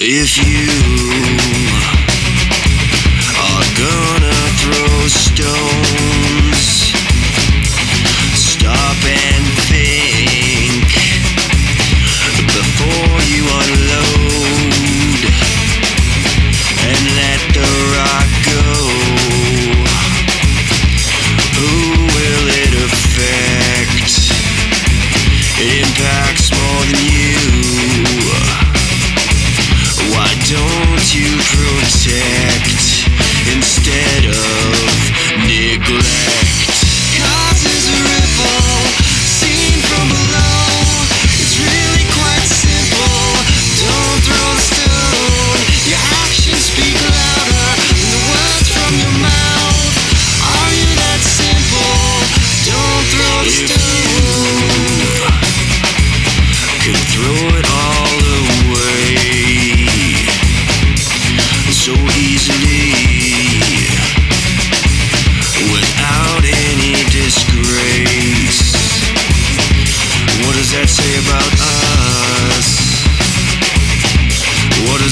If you are gonna throw stones. to protect instead of neglect.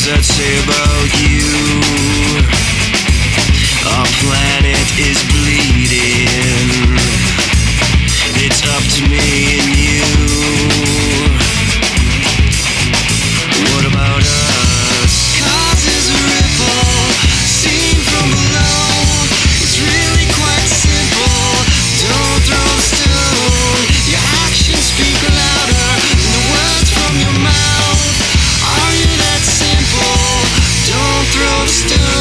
that say about you. still